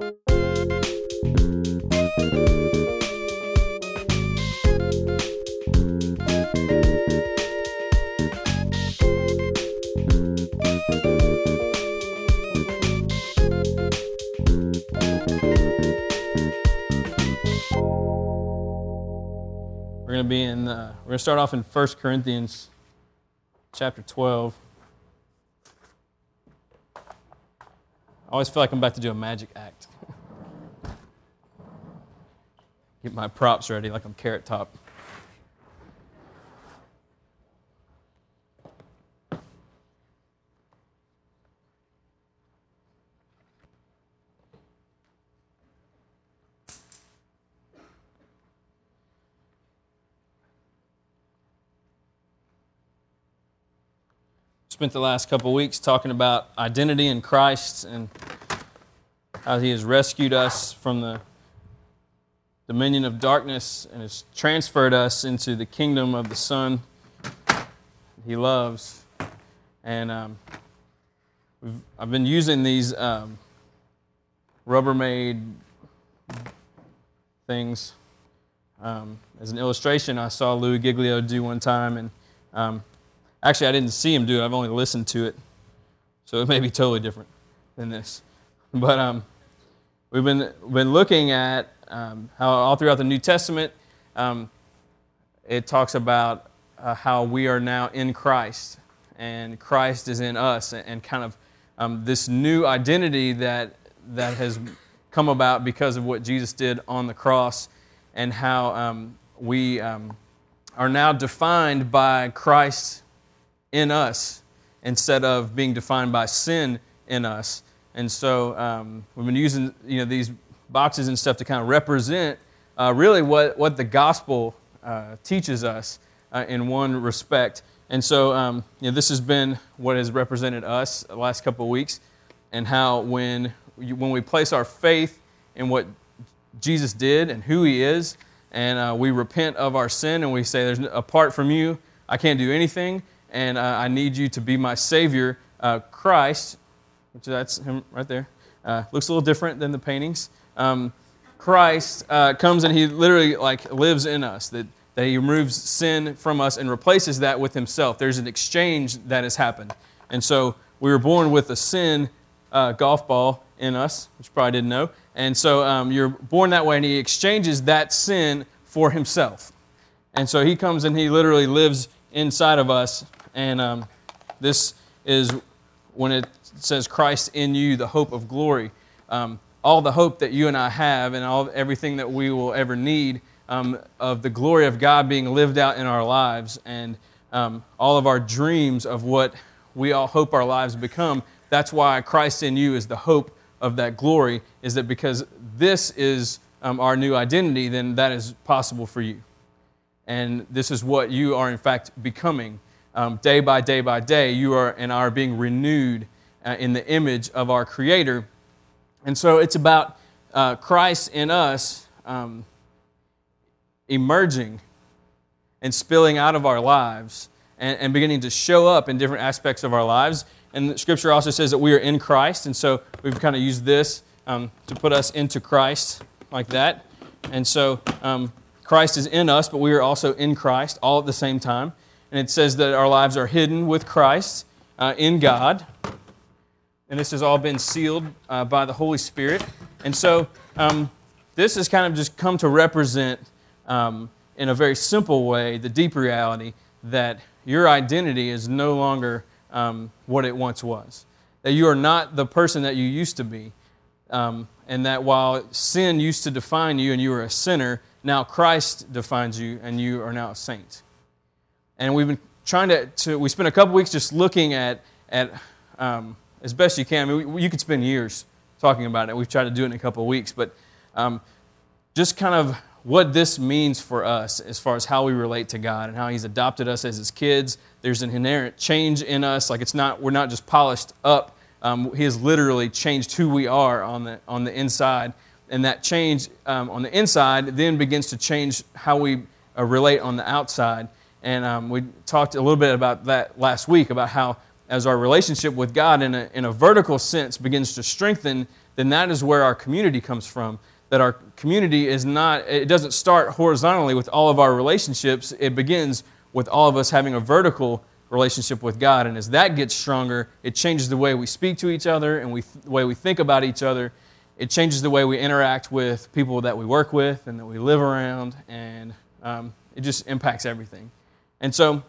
We're going to be in, uh, we're going to start off in 1 Corinthians chapter 12. Always feel like I'm about to do a magic act. Get my props ready like I'm Carrot Top. Spent the last couple weeks talking about identity in Christ and how He has rescued us from the dominion of darkness and has transferred us into the kingdom of the Son He loves. And um, I've been using these um, Rubbermaid things um, as an illustration. I saw Louis Giglio do one time, and um, Actually, I didn't see him do it. I've only listened to it. So it may be totally different than this. But um, we've been, been looking at um, how all throughout the New Testament um, it talks about uh, how we are now in Christ and Christ is in us and, and kind of um, this new identity that, that has come about because of what Jesus did on the cross and how um, we um, are now defined by Christ's in us instead of being defined by sin in us. And so um, we've been using you know, these boxes and stuff to kind of represent uh, really what, what the gospel uh, teaches us uh, in one respect. And so um, you know, this has been what has represented us the last couple of weeks, and how when, when we place our faith in what Jesus did and who he is, and uh, we repent of our sin and we say, There's apart from you, I can't do anything and uh, I need you to be my Savior. Uh, Christ, which that's him right there, uh, looks a little different than the paintings. Um, Christ uh, comes and he literally like lives in us. That that he removes sin from us and replaces that with himself. There's an exchange that has happened, and so we were born with a sin uh, golf ball in us, which probably didn't know. And so um, you're born that way, and he exchanges that sin for himself. And so he comes and he literally lives inside of us and um, this is when it says Christ in you, the hope of glory. Um, all the hope that you and I have, and all everything that we will ever need um, of the glory of God being lived out in our lives, and um, all of our dreams of what we all hope our lives become. That's why Christ in you is the hope of that glory. Is that because this is um, our new identity, then that is possible for you, and this is what you are in fact becoming um, day by day by day, you are and are being renewed uh, in the image of our Creator. And so it's about uh, Christ in us um, emerging and spilling out of our lives and, and, beginning to show up in different aspects of our lives. And scripture also says that we are in Christ. And so we've kind of used this um, to put us into Christ like that. And so um, Christ is in us, but we are also in Christ all at the same time and it says that our lives are hidden with Christ uh, in God. And this has all been sealed uh, by the Holy Spirit. And so um, this has kind of just come to represent, um, in a very simple way, the deep reality that your identity is no longer um, what it once was. That you are not the person that you used to be. Um, and that while sin used to define you and you were a sinner, now Christ defines you and you are now a saint. And we've been trying to, to we spent a couple weeks just looking at, at um, as best you can. I mean, we, you could spend years talking about it. We've tried to do it in a couple weeks, but um, just kind of what this means for us as far as how we relate to God and how He's adopted us as His kids. There's an inherent change in us. Like it's not, we're not just polished up. Um, he has literally changed who we are on the, on the inside. And that change um, on the inside then begins to change how we uh, relate on the outside. And um, we talked a little bit about that last week about how, as our relationship with God in a, in a vertical sense begins to strengthen, then that is where our community comes from. That our community is not, it doesn't start horizontally with all of our relationships, it begins with all of us having a vertical relationship with God. And as that gets stronger, it changes the way we speak to each other and we, the way we think about each other. It changes the way we interact with people that we work with and that we live around, and um, it just impacts everything. And so,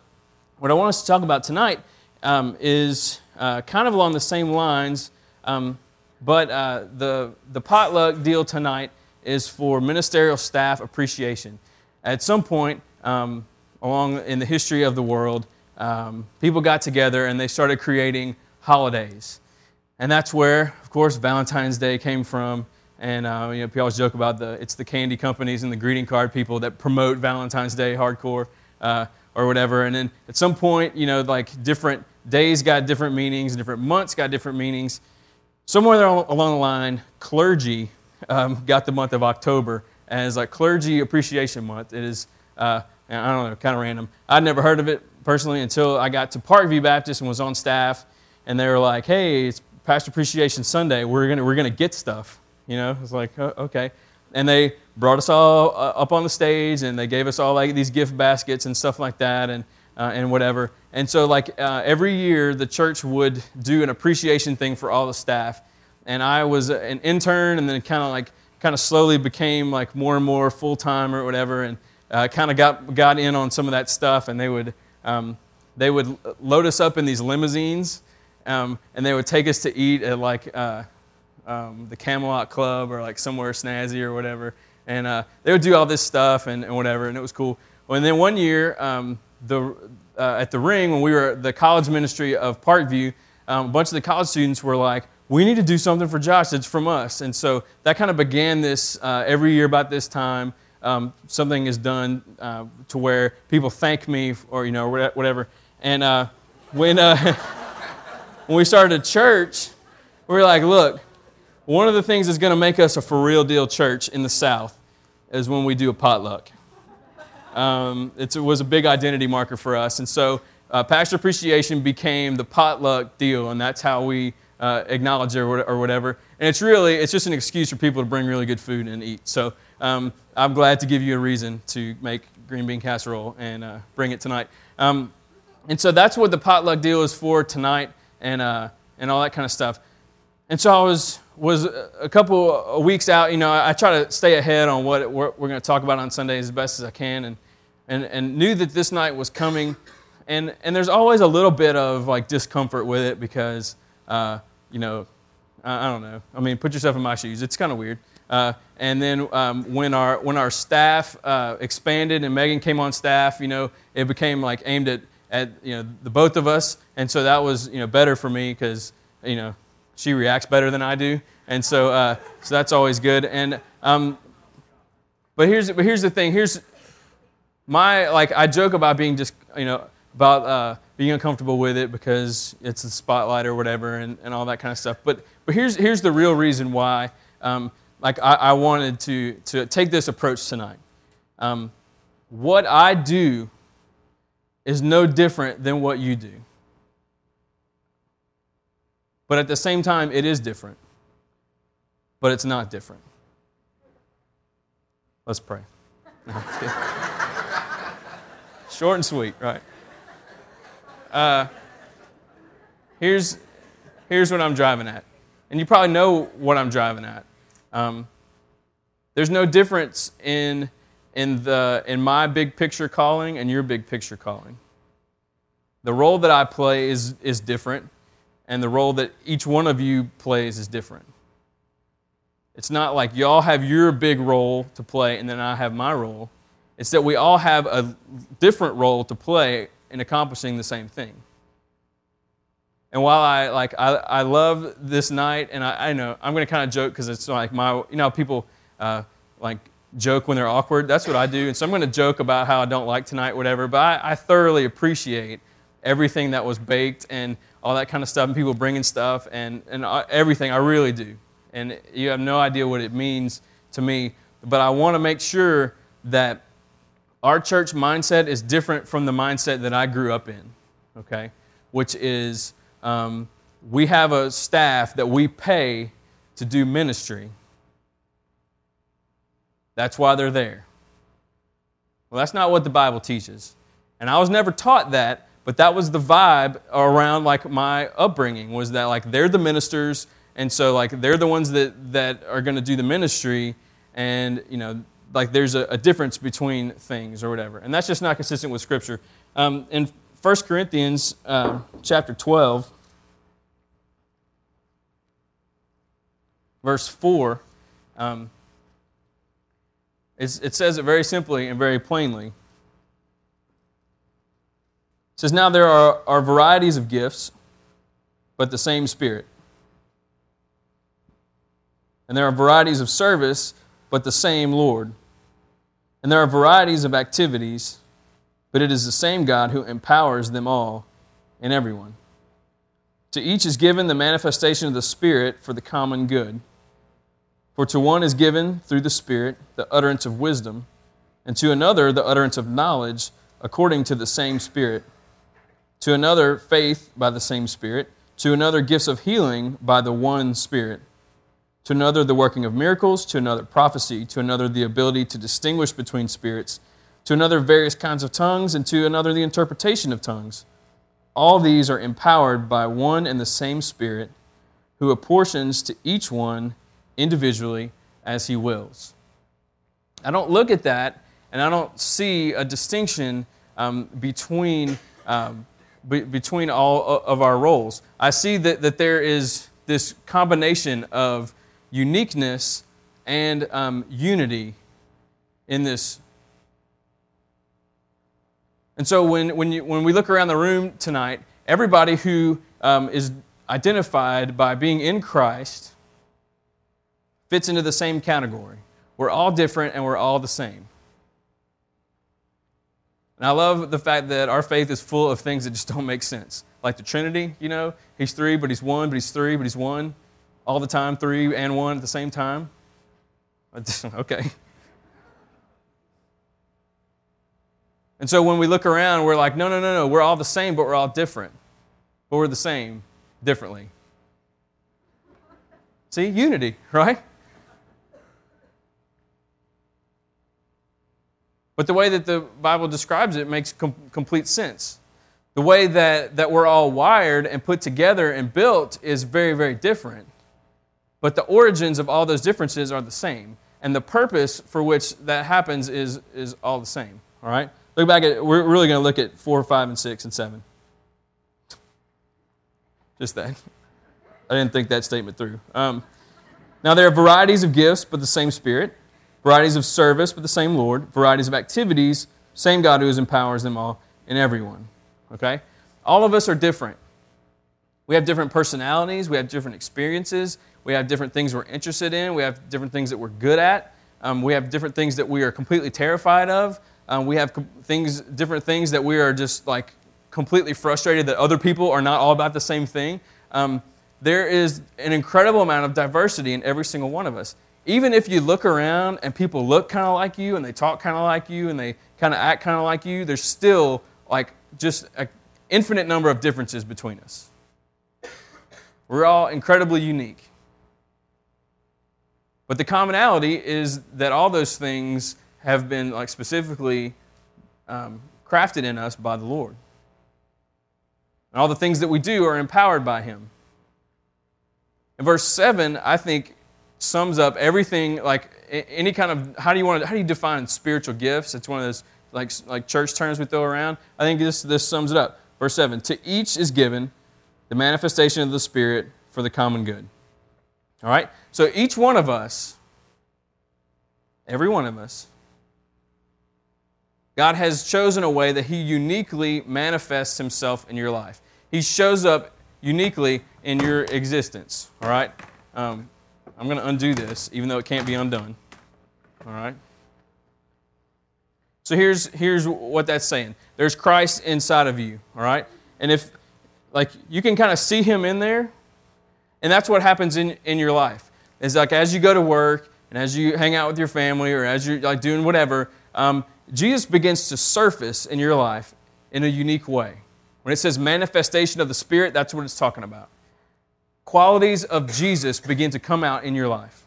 what I want us to talk about tonight um, is uh, kind of along the same lines, um, but uh, the, the potluck deal tonight is for ministerial staff appreciation. At some point um, along in the history of the world, um, people got together and they started creating holidays. And that's where, of course, Valentine's Day came from. And uh, you know, people always joke about the it's the candy companies and the greeting card people that promote Valentine's Day hardcore uh, or whatever. And then at some point, you know, like different days got different meanings, different months got different meanings. Somewhere along the line, clergy um, got the month of October as like Clergy Appreciation Month. It is, uh, I don't know, kind of random. I'd never heard of it personally until I got to Parkview Baptist and was on staff, and they were like, "Hey, it's Pastor Appreciation Sunday. We're gonna we're gonna get stuff." You know, it's like, oh, okay. And they brought us all uh, up on the stage, and they gave us all like these gift baskets and stuff like that, and uh, and whatever. And so, like uh, every year, the church would do an appreciation thing for all the staff. And I was an intern, and then kind of like kind of slowly became like more and more full time or whatever, and uh, kind of got got in on some of that stuff. And they would um, they would load us up in these limousines, um, and they would take us to eat at like uh, um, the Camelot Club or like somewhere snazzy or whatever. And uh, they would do all this stuff and, and, whatever, and it was cool. And then one year, um, the, uh, at the ring, when we were the college ministry of Parkview, um, a bunch of the college students were like, we need to do something for Josh that's from us. And so that kind of began this uh, every year about this time um, something is done uh, to where people thank me or you know whatever. And uh, when uh, when we started a church, we were like, look, one of the things that's going to make us a for real deal church in the South is when we do a potluck. Um, it was a big identity marker for us, and so uh, Pastor Appreciation became the potluck deal, and that's how we uh, acknowledge it or whatever. And it's really it's just an excuse for people to bring really good food and eat. So um, I'm glad to give you a reason to make green bean casserole and uh, bring it tonight. Um, and so that's what the potluck deal is for tonight and, uh, and all that kind of stuff. And so I was, was a couple of weeks out. You know, I, try to stay ahead on what we're, going to talk about on Sundays as best as I can and, and, and knew that this night was coming. And, and there's always a little bit of like discomfort with it because, uh, you know, I, I don't know. I mean, put yourself in my shoes. It's kind of weird. Uh, and then um, when our when our staff uh, expanded and Megan came on staff, you know, it became like aimed at at you know the both of us, and so that was you know better for me because you know she reacts better than I do, and so uh, so that's always good. And um, but here's but here's the thing. Here's my like I joke about being just you know about uh, being uncomfortable with it because it's the spotlight or whatever and, and all that kind of stuff. But but here's here's the real reason why. Um, like I, I wanted to, to take this approach tonight. Um, what I do is no different than what you do. But at the same time, it is different. But it's not different. Let's pray. Short and sweet, right? Uh, here's, here's what I'm driving at. And you probably know what I'm driving at. Um, there's no difference in, in, the, in my big picture calling and your big picture calling. The role that I play is, is different, and the role that each one of you plays is different. It's not like y'all have your big role to play and then I have my role. It's that we all have a different role to play in accomplishing the same thing. And while I like I, I love this night, and I, I know I'm to kind of joke because it's like my you know people uh, like joke when they're awkward. That's what I do, and so I'm to joke about how I don't like tonight, whatever. But I, I thoroughly appreciate everything that was baked and all that kind of stuff, and people bringing stuff and and everything. I really do, and you have no idea what it means to me. But I want to make sure that our church mindset is different from the mindset that I grew up in. Okay, which is um, we have a staff that we pay to do ministry. That's why they're there. Well, that's not what the Bible teaches. And I was never taught that, but that was the vibe around like my upbringing was that like they're the ministers and so like they're the ones that that are going to do the ministry and you know like there's a, a, difference between things or whatever. And that's just not consistent with scripture. Um, in 1 corinthians uh, chapter 12 verse 4 um, it says it very simply and very plainly says, Now there are, are varieties of gifts, but the same Spirit. And there are varieties of service, but the same Lord. And there are varieties of activities, but it is the same God who empowers them all and everyone. To each is given the manifestation of the Spirit for the common good. For to one is given through the Spirit the utterance of wisdom, and to another the utterance of knowledge according to the same Spirit to another, faith by the same Spirit, to another, gifts of healing by the one Spirit, to another, the working of miracles, to another, prophecy, to another, the ability to distinguish between spirits, to another, various kinds of tongues, and to another, the interpretation of tongues. All these are empowered by one and the same Spirit, who apportions to each one individually as he wills. I don't look at that and I don't see a distinction um, between um, be, between all of our roles. I see that, that there is this combination of uniqueness and um, unity in this. And so when, when, you, when we look around the room tonight, everybody who um, is identified by being in Christ fits into the same category. We're all different and we're all the same. And I love the fact that our faith is full of things that just don't make sense. Like the Trinity, you know, he's three, but he's one, but he's three, but he's one. All the time, three and one at the same time. okay. And so when we look around, we're like, no, no, no, no, we're all the same, but we're all different. But we're the same differently. See, unity, right? But the way that the Bible describes it makes com- complete sense. The way that, that we're all wired and put together and built is very, very different. But the origins of all those differences are the same. And the purpose for which that happens is, is all the same. All right? Look back at, we're really going to look at 4, 5, and 6, and 7. Just that. I didn't think that statement through. Um, now, there are varieties of gifts, but the same Spirit varieties of service, but the same Lord, varieties of activities, same God who empowers them all and everyone. Okay? All of us are different. We have different personalities, we have different experiences, we have different things we're interested in, we have different things that we're good at, um, we have different things that we are completely terrified of, um, we have things, different things that we are just like completely frustrated that other people are not all about the same thing. Um, there is an incredible amount of diversity in every single one of us even if you look around and people look kind of like you and they talk kind of like you and they kind of act kind of like you, there's still like just an infinite number of differences between us. We're all incredibly unique. But the commonality is that all those things have been like specifically um, crafted in us by the Lord. And all the things that we do are empowered by Him. In verse 7, I think sums up everything like any kind of how do you want to how do you define spiritual gifts? It's one of those like like church terms we throw around. I think this this sums it up. Verse 7 to each is given the manifestation of the spirit for the common good. All right? So each one of us every one of us god has chosen a way that he uniquely manifests himself in your life. He shows up uniquely in your existence. All right? Um, I'm going to undo this, even though it can't be undone. All right? So here's, here's what that's saying there's Christ inside of you, all right? And if, like, you can kind of see him in there, and that's what happens in, in your life. Is like as you go to work and as you hang out with your family or as you're like doing whatever, um, Jesus begins to surface in your life in a unique way. When it says manifestation of the Spirit, that's what it's talking about. Qualities of Jesus begin to come out in your life.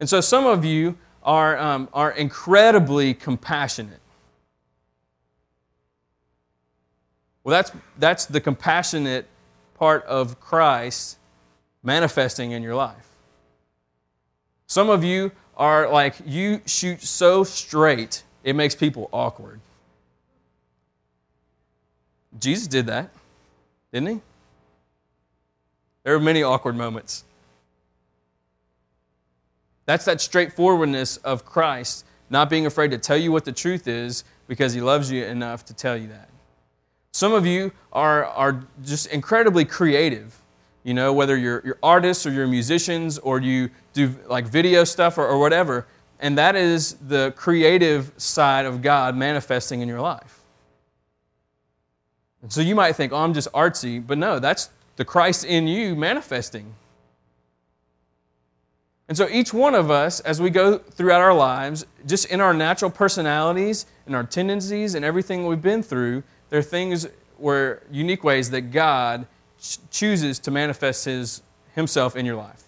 And so some of you are, um, are incredibly compassionate. Well, that's, that's the compassionate part of Christ manifesting in your life. Some of you are like, you shoot so straight, it makes people awkward. Jesus did that, didn't he? There are many awkward moments. That's that straightforwardness of Christ, not being afraid to tell you what the truth is because he loves you enough to tell you that. Some of you are, are just incredibly creative. You know, whether you're, you're artists or you're musicians or you do like video stuff or, or whatever. And that is the creative side of God manifesting in your life. And so you might think, oh, I'm just artsy. But no, that's the Christ in you manifesting. And so each one of us, as we go throughout our lives, just in our natural personalities and our tendencies and everything we've been through, there are things where unique ways that God chooses to manifest his, himself in your life.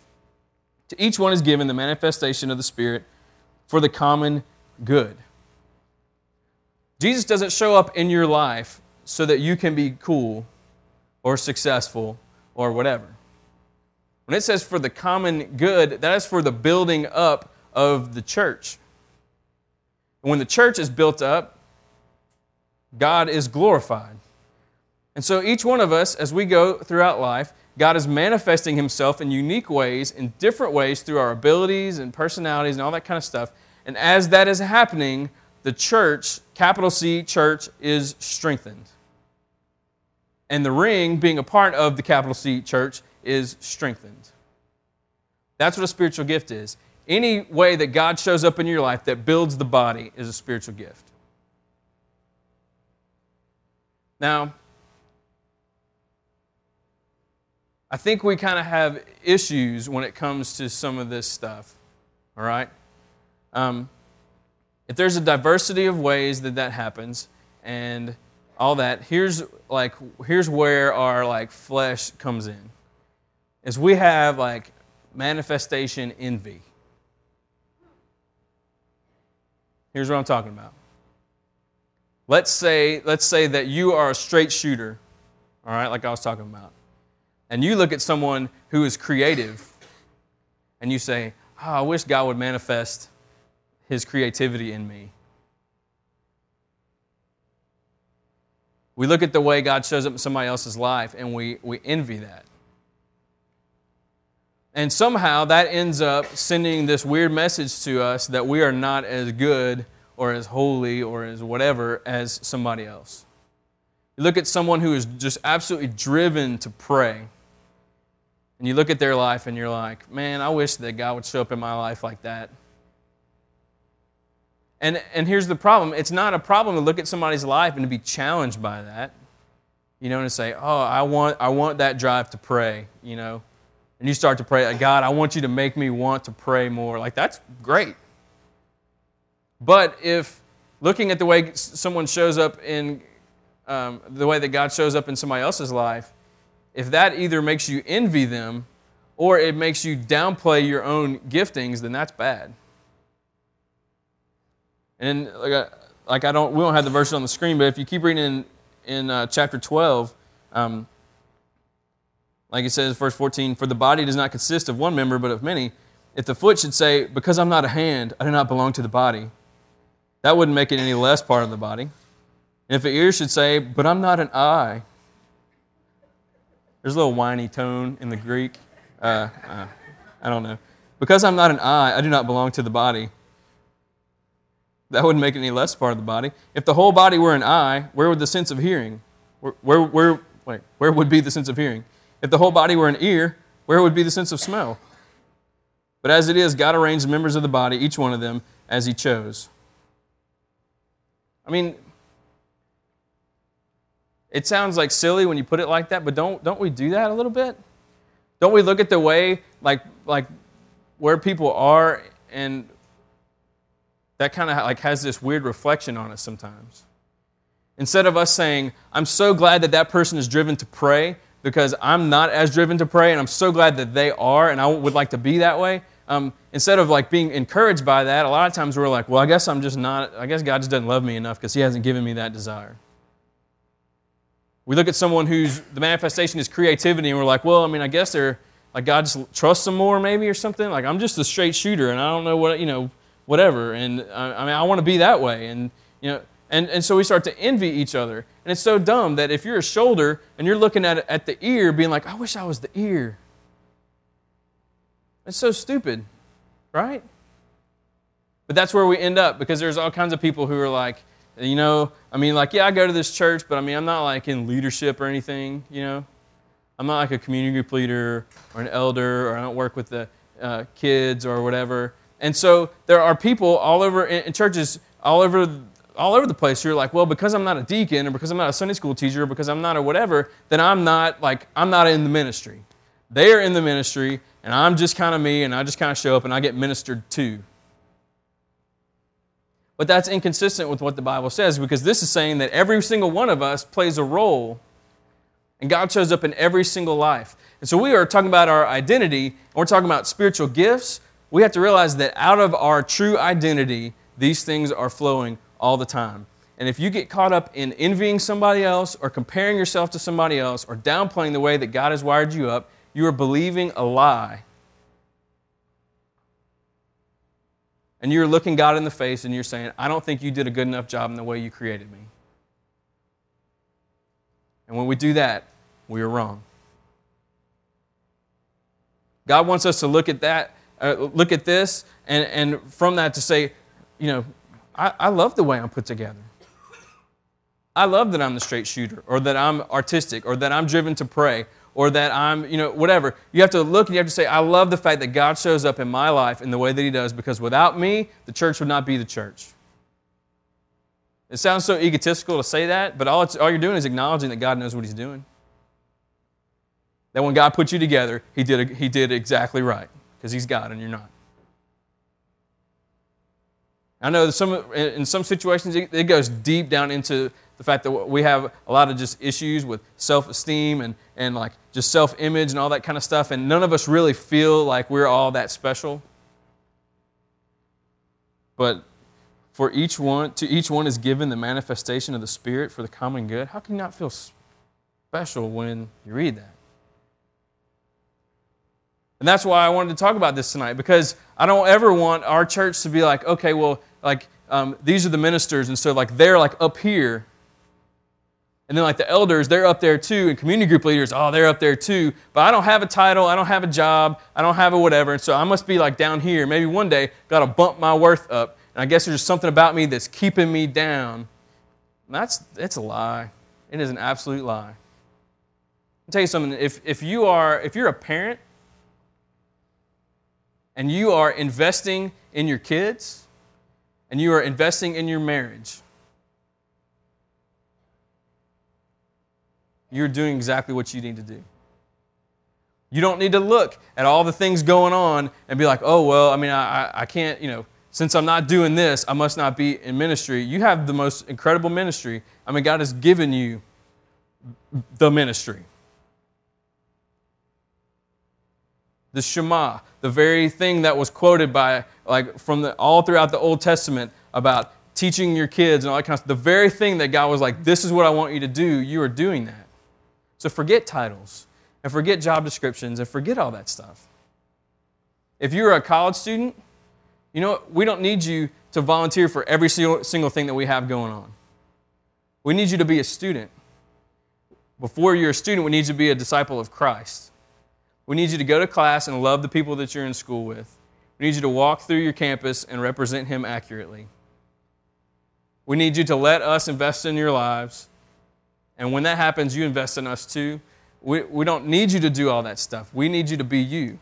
To each one is given the manifestation of the Spirit for the common good. Jesus doesn't show up in your life so that you can be cool or successful or whatever. When it says for the common good, that is for the building up of the church. And when the church is built up, God is glorified. And so each one of us, as we go throughout life, God is manifesting Himself in unique ways, in different ways, through our abilities and personalities and all that kind of stuff. And as that is happening, the church, capital C, church, is strengthened. And the ring, being a part of the capital C church, is strengthened. That's what a spiritual gift is. Any way that God shows up in your life that builds the body is a spiritual gift. Now, I think we kind of have issues when it comes to some of this stuff, all right? Um, if there's a diversity of ways that that happens and all that, here's like here's where our like flesh comes in. Is we have like manifestation envy. Here's what I'm talking about. Let's say let's say that you are a straight shooter, all right, like I was talking about and you look at someone who is creative and you say, oh, I wish God would manifest his creativity in me. We look at the way God shows up in somebody else's life and we, we envy that. And somehow that ends up sending this weird message to us that we are not as good or as holy or as whatever as somebody else. You look at someone who is just absolutely driven to pray and you look at their life and you're like, man, I wish that God would show up in my life like that. And, and here's the problem it's not a problem to look at somebody's life and to be challenged by that. You know, and to say, oh, I want, I want that drive to pray, you know. And you start to pray, God, I want you to make me want to pray more. Like, that's great. But if looking at the way someone shows up in, um, the way that God shows up in somebody else's life, if that either makes you envy them or it makes you downplay your own giftings, then that's bad. And like I, like I don't, we don't have the verse on the screen, but if you keep reading in, in uh, chapter 12, um, like it says, verse 14, for the body does not consist of one member, but of many. If the foot should say, because I'm not a hand, I do not belong to the body, that wouldn't make it any less part of the body. And if the ear should say, but I'm not an eye, there's a little whiny tone in the Greek. Uh, uh, I don't know. Because I'm not an eye, I do not belong to the body. That wouldn't make it any less part of the body. If the whole body were an eye, where would the sense of hearing? Where, where, where, wait, where would be the sense of hearing? If the whole body were an ear, where would be the sense of smell? But as it is, God arranged the members of the body, each one of them, as He chose. I mean, it sounds like silly when you put it like that, but don't, don't we do that a little bit? Don't we look at the way, like, like where people are, and that kind of like has this weird reflection on us sometimes. Instead of us saying, I'm so glad that that person is driven to pray, because I'm not as driven to pray, and I'm so glad that they are, and I would like to be that way. Um, instead of like being encouraged by that, a lot of times we're like, well, I guess I'm just not, I guess God just doesn't love me enough because He hasn't given me that desire. We look at someone whose the manifestation is creativity, and we're like, well, I mean, I guess they're like God just trusts them more, maybe, or something. Like I'm just a straight shooter, and I don't know what you know, whatever. And I, I mean, I want to be that way, and you know, and and so we start to envy each other. And it's so dumb that if you're a shoulder and you're looking at at the ear, being like, I wish I was the ear. It's so stupid, right? But that's where we end up because there's all kinds of people who are like, you know, I mean, like, yeah, I go to this church, but I mean, I'm not like in leadership or anything, you know. I'm not like a community group leader or an elder, or I don't work with the uh, kids or whatever. And so there are people all over in, churches, all over, all over the place. who are like, well, because I'm not a deacon, or because I'm not a Sunday school teacher, or because I'm not a whatever, then I'm not like I'm not in the ministry. They are in the ministry, and I'm just kind of me, and I just kind of show up, and I get ministered to. But that's inconsistent with what the Bible says because this is saying that every single one of us plays a role and God shows up in every single life. And so we are talking about our identity, and we're talking about spiritual gifts. We have to realize that out of our true identity, these things are flowing all the time. And if you get caught up in envying somebody else or comparing yourself to somebody else or downplaying the way that God has wired you up, you are believing a lie and you're looking God in the face and you're saying, I don't think you did a good enough job in the way you created me. And when we do that, we are wrong. God wants us to look at that, uh, look at this, and, and from that to say, you know, I, I love the way I'm put together. I love that I'm the straight shooter, or that I'm artistic, or that I'm driven to pray, or that I'm, you know, whatever. You have to look and you have to say, I love the fact that God shows up in my life in the way that He does because without me, the church would not be the church. It sounds so egotistical to say that, but all, all you're doing is acknowledging that God knows what He's doing. That when God put you together, He did, he did exactly right because He's God and you're not. I know some, in some situations it goes deep down into the fact that we have a lot of just issues with self-esteem and, and like just self-image and all that kind of stuff and none of us really feel like we're all that special but for each one to each one is given the manifestation of the spirit for the common good how can you not feel special when you read that and that's why i wanted to talk about this tonight because i don't ever want our church to be like okay well like um, these are the ministers and so like they're like up here and then, like the elders, they're up there too, and community group leaders, oh, they're up there too. But I don't have a title, I don't have a job, I don't have a whatever. And so I must be like down here. Maybe one day, got to bump my worth up. And I guess there's something about me that's keeping me down. And that's it's a lie. It is an absolute lie. I'll tell you something. If, if you are if you're a parent and you are investing in your kids and you are investing in your marriage, you're doing exactly what you need to do. You don't need to look at all the things going on and be like, oh, well, I mean, I, I can't, you know, since I'm not doing this, I must not be in ministry. You have the most incredible ministry. I mean, God has given you the ministry. The Shema, the very thing that was quoted by, like, from the, all throughout the Old Testament about teaching your kids and all that kind of stuff, the very thing that God was like, this is what I want you to do, you are doing that. So forget titles and forget job descriptions and forget all that stuff. If you're a college student, you know we don't need you to volunteer for every single thing that we have going on. We need you to be a student. Before you're a student, we need you to be a disciple of Christ. We need you to go to class and love the people that you're in school with. We need you to walk through your campus and represent Him accurately. We need you to let us invest in your lives and when that happens, you invest in us too. We, we don't need you to do all that stuff. We need you to be you.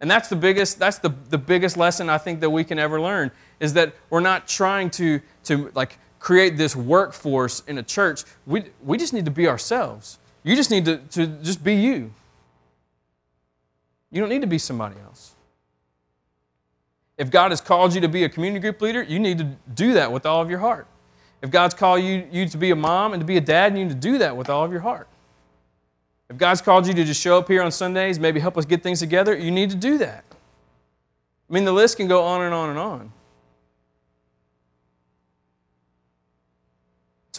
And that's the biggest, that's the, the biggest lesson I think that we can ever learn is that we're not trying to, to like create this workforce in a church. We, we just need to be ourselves. You just need to, to just be you. You don't need to be somebody else. If God has called you to be a community group leader, you need to do that with all of your heart. If God's called you, you to be a mom and to be a dad, you need to do that with all of your heart. If God's called you to just show up here on Sundays, maybe help us get things together, you need to do that. I mean, the list can go on and on and on.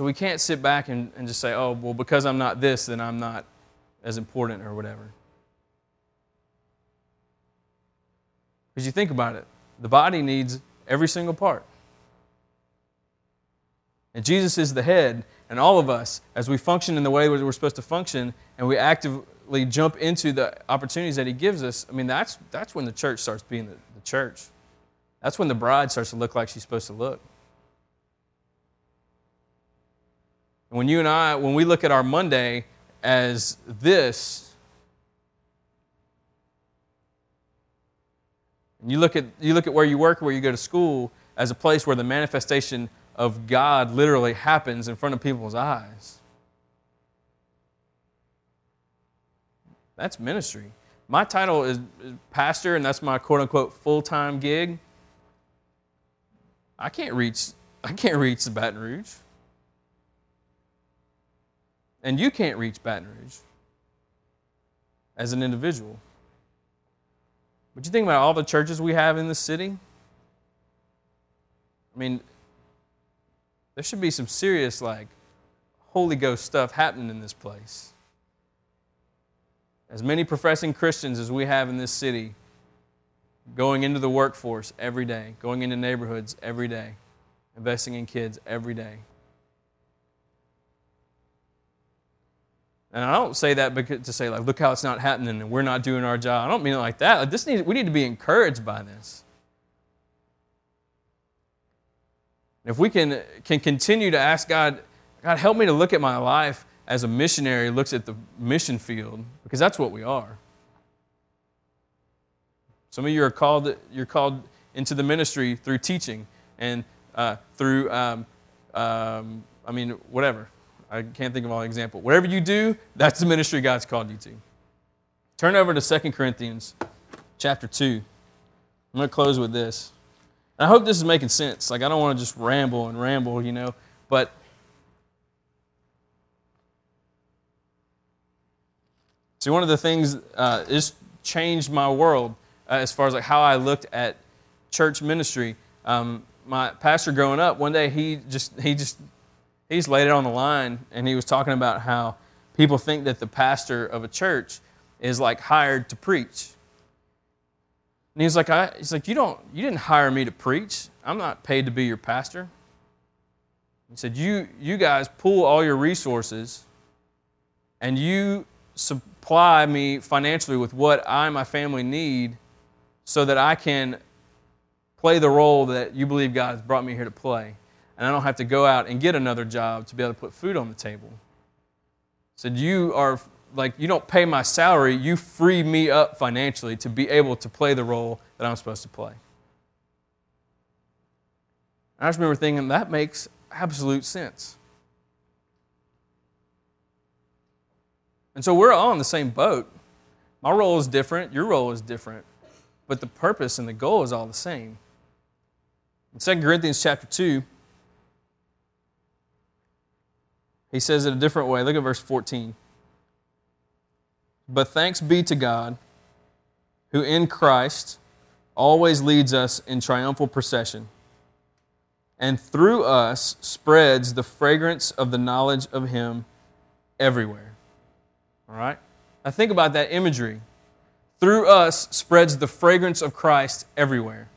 So we can't sit back and, and just say, oh, well, because I'm not this, then I'm not as important or whatever. Because you think about it, the body needs every single part. And Jesus is the head, and all of us, as we function in the way we're supposed to function, and we actively jump into the opportunities that He gives us, I mean, that's, that's when the church starts being the, the church. That's when the bride starts to look like she's supposed to look. And when you and I, when we look at our Monday as this, you look at, you look at where you work, where you go to school, as a place where the manifestation of God literally happens in front of people's eyes. That's ministry. My title is pastor, and that's my quote unquote full time gig. I can't reach I can't reach the Baton Rouge. And you can't reach Baton Rouge as an individual. But you think about all the churches we have in the city? I mean, there should be some serious, like, Holy Ghost stuff happening in this place. As many professing Christians as we have in this city, going into the workforce every day, going into neighborhoods every day, investing in kids every day. And I don't say that because, to say, like, look how it's not happening and we're not doing our job. I don't mean it like that. Like, this needs, we need to be encouraged by this. If we can, can continue to ask God, God, help me to look at my life as a missionary looks at the mission field, because that's what we are. Some of you are called, you're called into the ministry through teaching and uh, through, um, um, I mean, whatever. I can't think of all example. Whatever you do, that's the ministry God's called you to. Turn over to 2 Corinthians chapter 2. I'm going to close with this. I hope this is making sense. Like, I don't want to just ramble and ramble, you know, but see, one of the things uh, this changed my world uh, as far as like how I looked at church ministry. Um, my pastor growing up, one day he just he just he's laid it on the line and he was talking about how people think that the pastor of a church is like hired to preach. And he's like, I, he's like, you don't, you didn't hire me to preach. I'm not paid to be your pastor. He said, you, you guys pull all your resources and you supply me financially with what I and my family need so that I can play the role that you believe God has brought me here to play and I don't have to go out and get another job to be able to put food on the table. Said, You are like, you don't pay my salary, you free me up financially to be able to play the role that I'm supposed to play. I just remember thinking, that makes absolute sense. And so we're all in the same boat. My role is different, your role is different, but the purpose and the goal is all the same. In 2 Corinthians chapter 2, He says it a different way. Look at verse 14. But thanks be to God, who in Christ always leads us in triumphal procession, and through us spreads the fragrance of the knowledge of Him everywhere. All right? Now think about that imagery. Through us spreads the fragrance of Christ everywhere.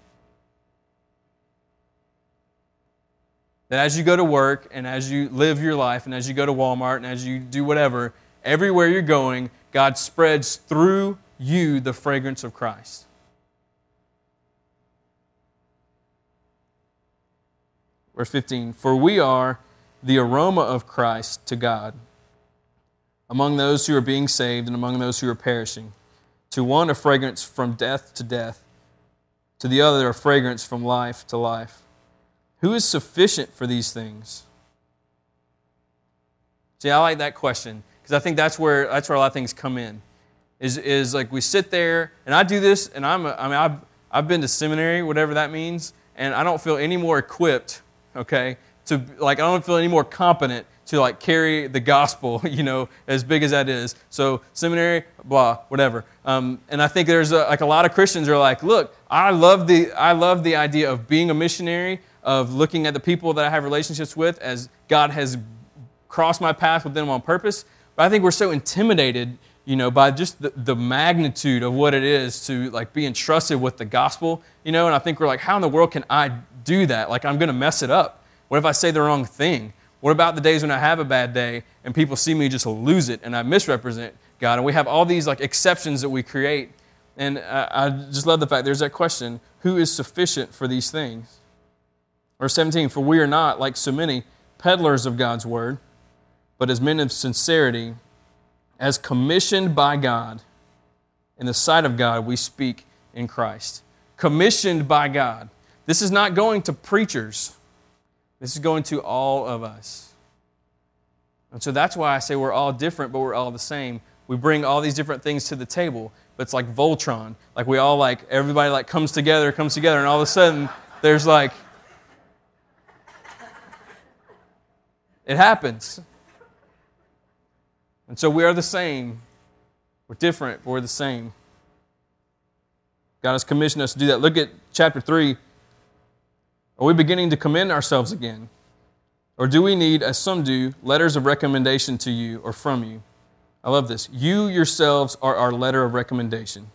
That as you go to work and as you live your life and as you go to Walmart and as you do whatever, everywhere you're going, God spreads through you the fragrance of Christ. Verse 15 For we are the aroma of Christ to God among those who are being saved and among those who are perishing. To one, a fragrance from death to death, to the other, a fragrance from life to life. Who is sufficient for these things? See, I like that question because I think that's where that's where a lot of things come in. Is is like we sit there and I do this and I'm a, I mean I've I've been to seminary whatever that means and I don't feel any more equipped okay to like I don't feel any more competent to like carry the gospel, you know, as big as that is. So seminary, blah, whatever. Um, and I think there's a, like a lot of Christians are like, look, I love the I love the idea of being a missionary, of looking at the people that I have relationships with as God has crossed my path with them on purpose. But I think we're so intimidated, you know, by just the, the magnitude of what it is to like be entrusted with the gospel, you know. And I think we're like, how in the world can I do that? Like I'm going to mess it up. What if I say the wrong thing? What about the days when I have a bad day and people see me just lose it and I misrepresent God? And we have all these like exceptions that we create. And I, I just love the fact there's that question who is sufficient for these things? Verse 17, for we are not, like so many, peddlers of God's word, but as men of sincerity, as commissioned by God, in the sight of God, we speak in Christ. Commissioned by God. This is not going to preachers. This is going to all of us. And so that's why I say we're all different, but we're all the same. We bring all these different things to the table, but it's like Voltron. Like we all like everybody like comes together, comes together, and all of a sudden there's like it happens. And so we are the same. We're different, but we're the same. God has commissioned us to do that. Look at chapter 3, are we beginning to commend ourselves again? Or do we need, as some do, letters of recommendation to you or from you? I love this. You yourselves are our letter of recommendation,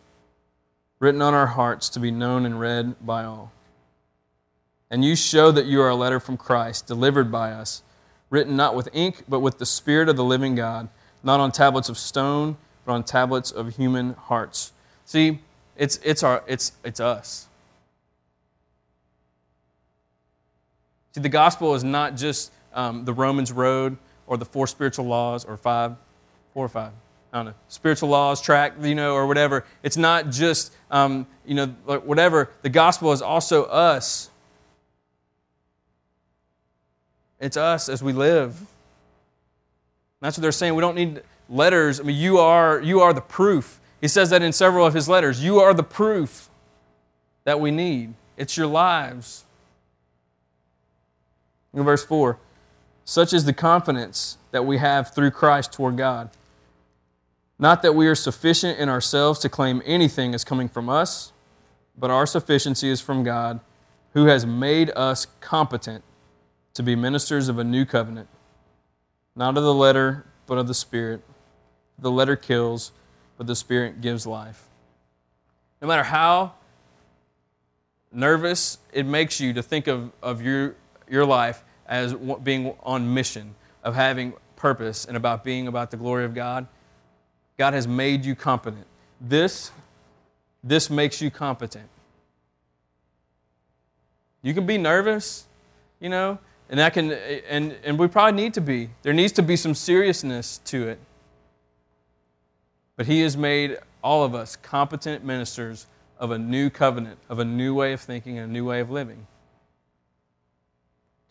written on our hearts to be known and read by all. And you show that you are a letter from Christ, delivered by us, written not with ink, but with the Spirit of the living God, not on tablets of stone, but on tablets of human hearts. See, it's, it's, our, it's, it's us. See, the gospel is not just um, the Romans road or the four spiritual laws or five, four or five. I don't know, spiritual laws track, you know, or whatever. It's not just, um, you know, whatever. The gospel is also us. It's us as we live. That's what they're saying. We don't need letters. I mean, you are, you are the proof. He says that in several of his letters. You are the proof that we need. It's your lives. In verse 4, such is the confidence that we have through Christ toward God. Not that we are sufficient in ourselves to claim anything as coming from us, but our sufficiency is from God, who has made us competent to be ministers of a new covenant, not of the letter, but of the Spirit. The letter kills, but the Spirit gives life. No matter how nervous it makes you to think of, of your your life as being on mission, of having purpose, and about being about the glory of God, God has made you competent. This, this makes you competent. You can be nervous, you know, and that can and, and we probably need to be. There needs to be some seriousness to it. But he has made all of us competent ministers of a new covenant, of a new way of thinking, and a new way of living.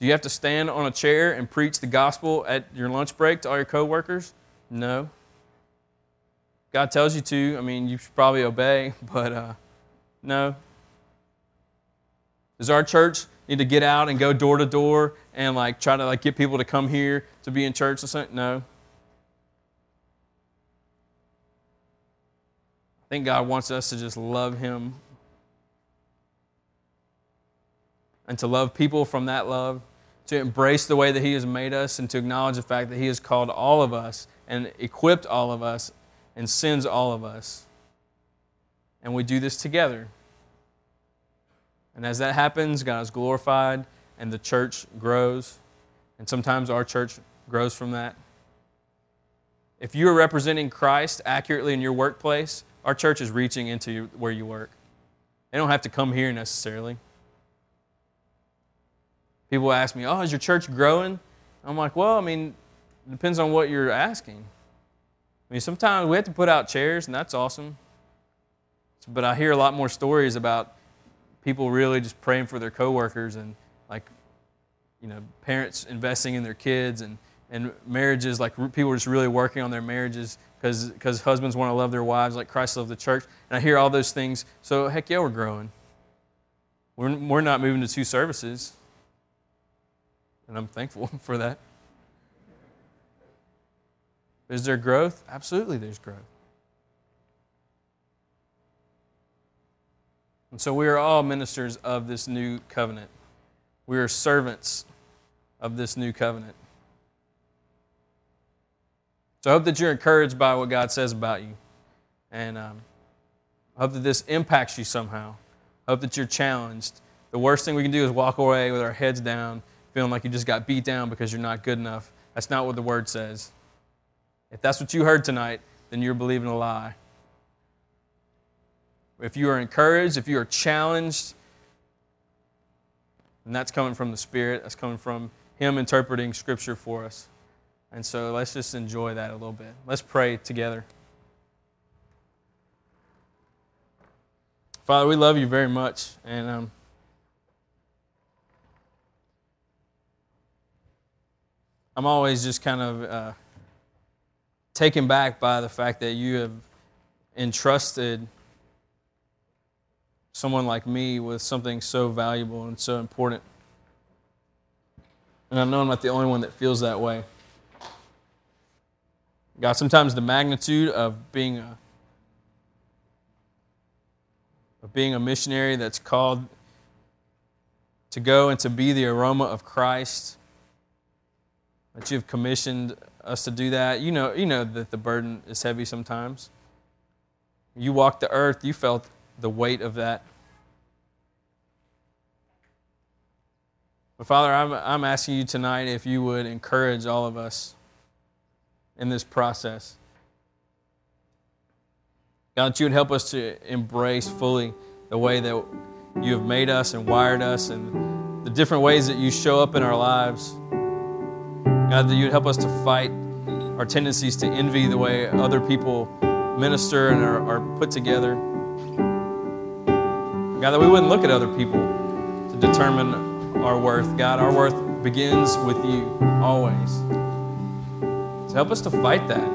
Do you have to stand on a chair and preach the gospel at your lunch break to all your coworkers? No. God tells you to. I mean, you should probably obey, but uh, no. Does our church need to get out and go door to door and like try to like get people to come here to be in church or something? No. I think God wants us to just love Him and to love people from that love, to embrace the way that He has made us, and to acknowledge the fact that He has called all of us and equipped all of us and sends all of us. And we do this together. And as that happens, God is glorified and the church grows. And sometimes our church grows from that. If you are representing Christ accurately in your workplace, our church is reaching into where you work. They don't have to come here necessarily. People ask me, Oh, is your church growing? I'm like, Well, I mean, it depends on what you're asking. I mean, sometimes we have to put out chairs, and that's awesome. But I hear a lot more stories about people really just praying for their coworkers and like, you know, parents investing in their kids and, and marriages, like people are just really working on their marriages because because husbands want to love their wives like Christ loved the church. And I hear all those things. So, heck yeah, we're growing. We're, we're not moving to two services. and I'm thankful for that. Is there growth? Absolutely, there's growth. And so we are all ministers of this new covenant. We are servants of this new covenant. So I hope that you're encouraged by what God says about you. And um, I hope that this impacts you somehow. I hope that you're challenged. The worst thing we can do is walk away with our heads down, feeling like you just got beat down because you're not good enough. That's not what the word says. If that's what you heard tonight, then you're believing a lie. If you are encouraged, if you are challenged, and that's coming from the Spirit. That's coming from Him interpreting Scripture for us. And so let's just enjoy that a little bit. Let's pray together. Father, we love you very much. And um, I'm always just kind of uh, taken back by the fact that you have entrusted someone like me with something so valuable and so important. And I know I'm not the only one that feels that way. God, sometimes the magnitude of being a of being a missionary that's called to go and to be the aroma of Christ, that you've commissioned us to do that. You know, you know that the burden is heavy sometimes. You walked the earth, you felt the weight of that. But Father, I'm, I'm asking you tonight if you would encourage all of us in this process. God, that you would help us to embrace fully the way that you have made us and wired us and the different ways that you show up in our lives. God, that you'd help us to fight our tendencies to envy the way other people minister and are, are put together. God, that we wouldn't look at other people to determine our worth. God, our worth begins with you always. So help us to fight that.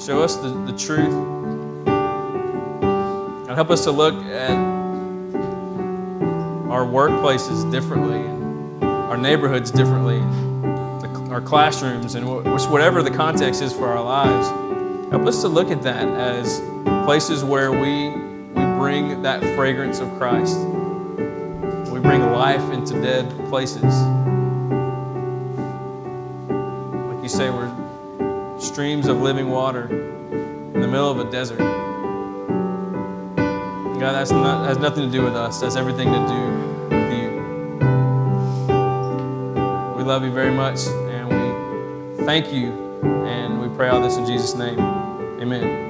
Show us the, the truth. And help us to look at our workplaces differently, our neighborhoods differently, our classrooms, and whatever the context is for our lives. Help us to look at that as places where we bring that fragrance of Christ. We bring life into dead places. Like you say, we're streams of living water in the middle of a desert. God, that's not, has nothing to do with us. That's everything to do with you. We love you very much, and we thank you, and we pray all this in Jesus' name. Amen.